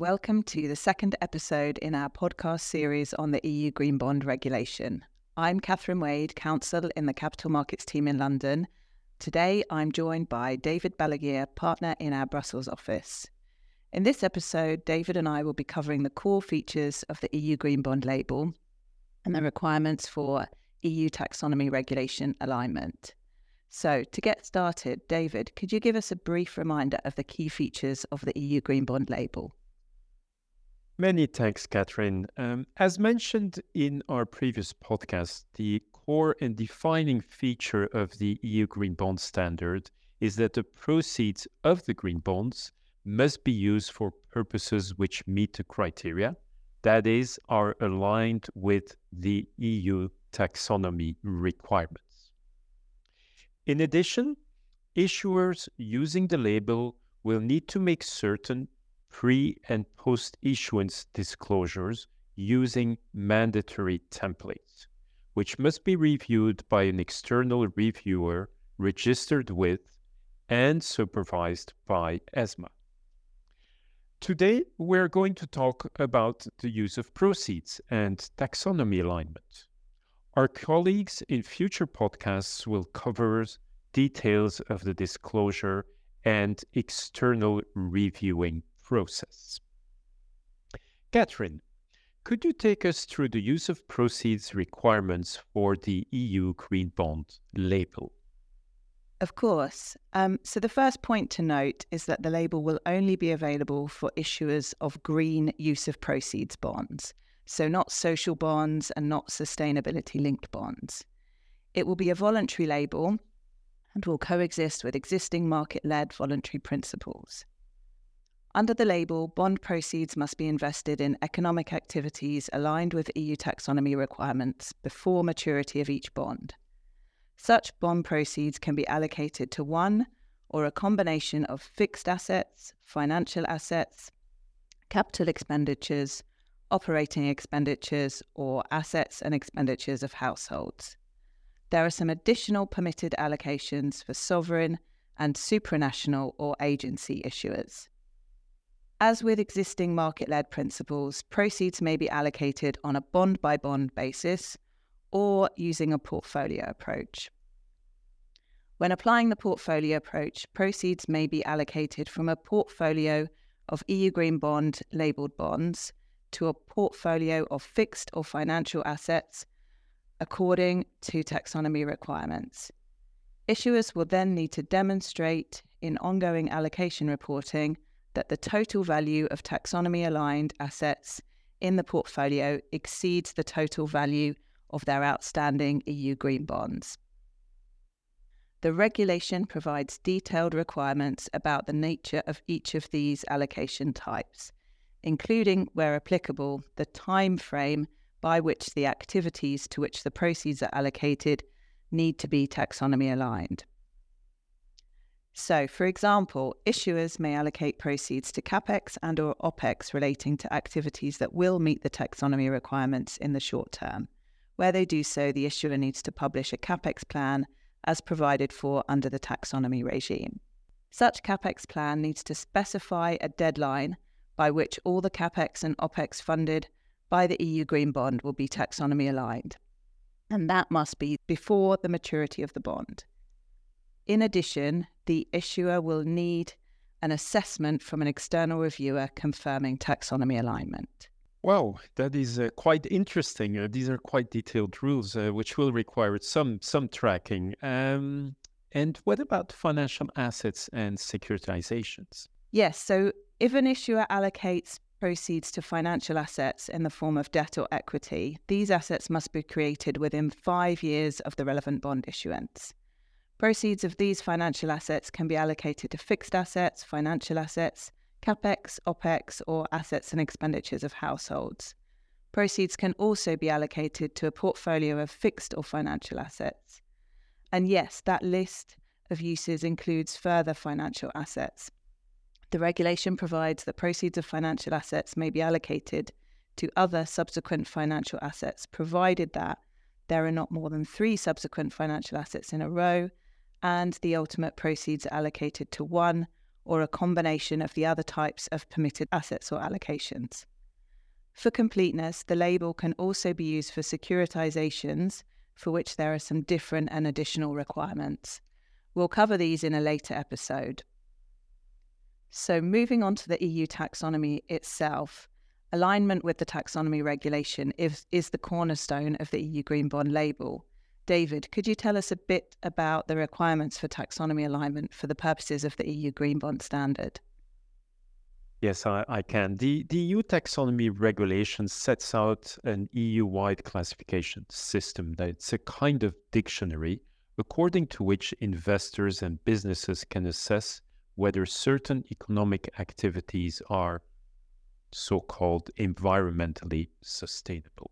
welcome to the second episode in our podcast series on the EU Green Bond Regulation. I'm Catherine Wade, counsel in the Capital Markets team in London. Today, I'm joined by David Ballegeer, partner in our Brussels office. In this episode, David and I will be covering the core features of the EU Green Bond label and the requirements for EU taxonomy regulation alignment. So, to get started, David, could you give us a brief reminder of the key features of the EU Green Bond label? Many thanks, Catherine. Um, as mentioned in our previous podcast, the core and defining feature of the EU Green Bond standard is that the proceeds of the green bonds must be used for purposes which meet the criteria, that is, are aligned with the EU taxonomy requirements. In addition, issuers using the label will need to make certain pre and post issuance disclosures using mandatory templates, which must be reviewed by an external reviewer registered with and supervised by ESMA. Today, we're going to talk about the use of proceeds and taxonomy alignment. Our colleagues in future podcasts will cover details of the disclosure and external reviewing process. Catherine, could you take us through the use of proceeds requirements for the EU Green Bond label? Of course. Um, so, the first point to note is that the label will only be available for issuers of green use of proceeds bonds. So, not social bonds and not sustainability linked bonds. It will be a voluntary label and will coexist with existing market led voluntary principles. Under the label, bond proceeds must be invested in economic activities aligned with EU taxonomy requirements before maturity of each bond. Such bond proceeds can be allocated to one or a combination of fixed assets, financial assets, capital expenditures, operating expenditures, or assets and expenditures of households. There are some additional permitted allocations for sovereign and supranational or agency issuers. As with existing market led principles, proceeds may be allocated on a bond by bond basis or using a portfolio approach. When applying the portfolio approach, proceeds may be allocated from a portfolio of EU Green Bond labelled bonds to a portfolio of fixed or financial assets according to taxonomy requirements. Issuers will then need to demonstrate in ongoing allocation reporting that the total value of taxonomy aligned assets in the portfolio exceeds the total value of their outstanding EU green bonds. The regulation provides detailed requirements about the nature of each of these allocation types including, where applicable, the time frame by which the activities to which the proceeds are allocated need to be taxonomy aligned. So, for example, issuers may allocate proceeds to capex and or opex relating to activities that will meet the taxonomy requirements in the short term. Where they do so, the issuer needs to publish a capex plan as provided for under the taxonomy regime. Such capex plan needs to specify a deadline by which all the capex and opex funded by the EU Green Bond will be taxonomy aligned. And that must be before the maturity of the bond. In addition, the issuer will need an assessment from an external reviewer confirming taxonomy alignment. Wow, that is uh, quite interesting. Uh, these are quite detailed rules, uh, which will require some some tracking. Um, and what about financial assets and securitizations? Yes, so if an issuer allocates proceeds to financial assets in the form of debt or equity, these assets must be created within five years of the relevant bond issuance. Proceeds of these financial assets can be allocated to fixed assets, financial assets, capex, opex, or assets and expenditures of households. Proceeds can also be allocated to a portfolio of fixed or financial assets. And yes, that list of uses includes further financial assets. The regulation provides that proceeds of financial assets may be allocated to other subsequent financial assets, provided that there are not more than three subsequent financial assets in a row and the ultimate proceeds allocated to one or a combination of the other types of permitted assets or allocations. For completeness, the label can also be used for securitizations, for which there are some different and additional requirements. We'll cover these in a later episode. So, moving on to the EU taxonomy itself, alignment with the taxonomy regulation is, is the cornerstone of the EU Green Bond label. David, could you tell us a bit about the requirements for taxonomy alignment for the purposes of the EU Green Bond Standard? Yes, I, I, can. The, the EU taxonomy regulation sets out an EU wide classification system that's a kind of dictionary according to which investors and businesses can assess whether certain economic activities are so called environmentally sustainable.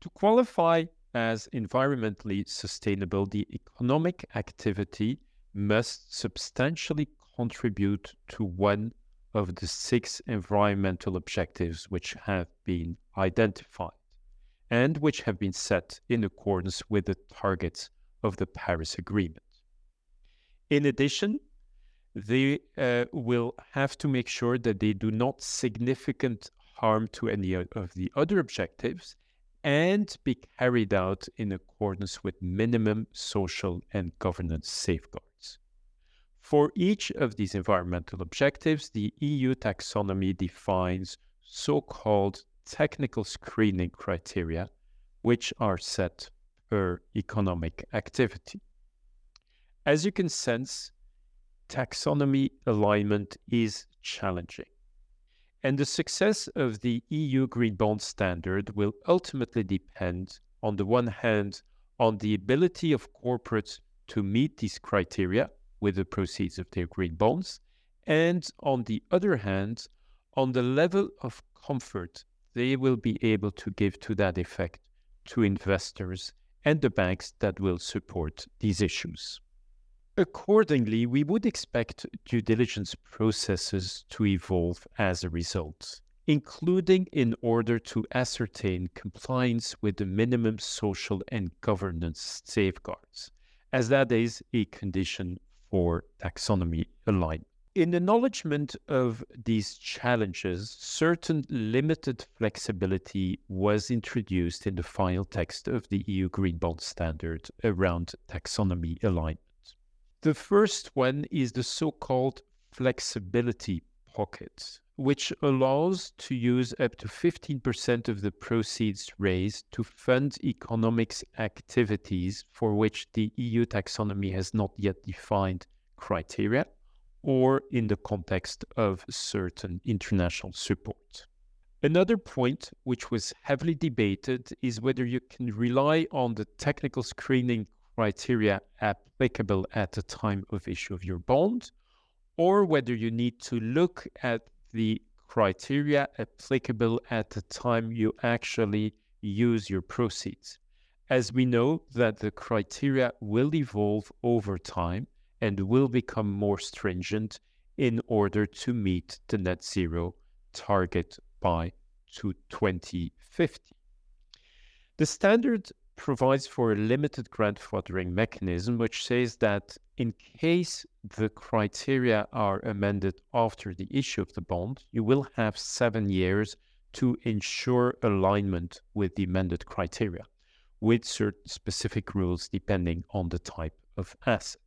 To qualify as environmentally sustainable, the economic activity must substantially contribute to one of the six environmental objectives which have been identified and which have been set in accordance with the targets of the Paris Agreement. In addition, they uh, will have to make sure that they do not significant harm to any of the other objectives and be carried out in accordance with minimum social and governance safeguards. For each of these environmental objectives, the EU taxonomy defines so called technical screening criteria, which are set per economic activity. As you can sense, taxonomy alignment is challenging. And the success of the EU Green Bond Standard will ultimately depend, on the one hand, on the ability of corporates to meet these criteria with the proceeds of their green bonds, and on the other hand, on the level of comfort they will be able to give to that effect to investors and the banks that will support these issues. Accordingly, we would expect due diligence processes to evolve as a result, including in order to ascertain compliance with the minimum social and governance safeguards, as that is a condition for taxonomy alignment. In acknowledgement of these challenges, certain limited flexibility was introduced in the final text of the EU Green Bond Standard around taxonomy alignment. The first one is the so called flexibility pocket, which allows to use up to 15% of the proceeds raised to fund economics activities for which the EU taxonomy has not yet defined criteria or in the context of certain international support. Another point which was heavily debated is whether you can rely on the technical screening criteria applicable at the time of issue of your bond, or whether you need to look at the criteria applicable at the time you actually use your proceeds. As we know that the criteria will evolve over time and will become more stringent in order to meet the net zero target by to 2050. The standard provides for a limited grandfathering mechanism, which says that in case the criteria are amended after the issue of the bond, you will have seven years to ensure alignment with the amended criteria, with certain specific rules depending on the type of asset.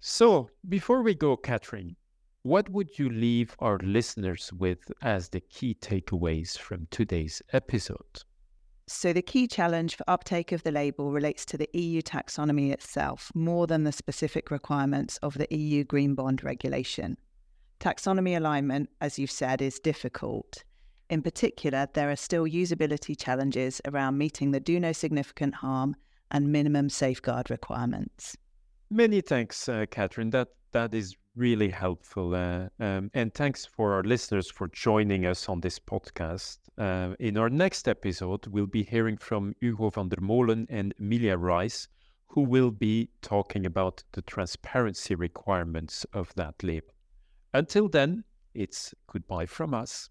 So, before we go, Catherine, what would you leave our listeners with as the key takeaways from today's episode? So, the key challenge for uptake of the label relates to the EU taxonomy itself more than the specific requirements of the EU Green Bond regulation. Taxonomy alignment, as you've said, is difficult. In particular, there are still usability challenges around meeting the do no significant harm and minimum safeguard requirements. Many thanks, uh, Catherine. That that is really helpful. Uh, um, and thanks for our listeners for joining us on this podcast. Uh, in our next episode, we'll be hearing from Hugo van der Molen and Emilia Rice, who will be talking about the transparency requirements of that label. Until then, it's goodbye from us.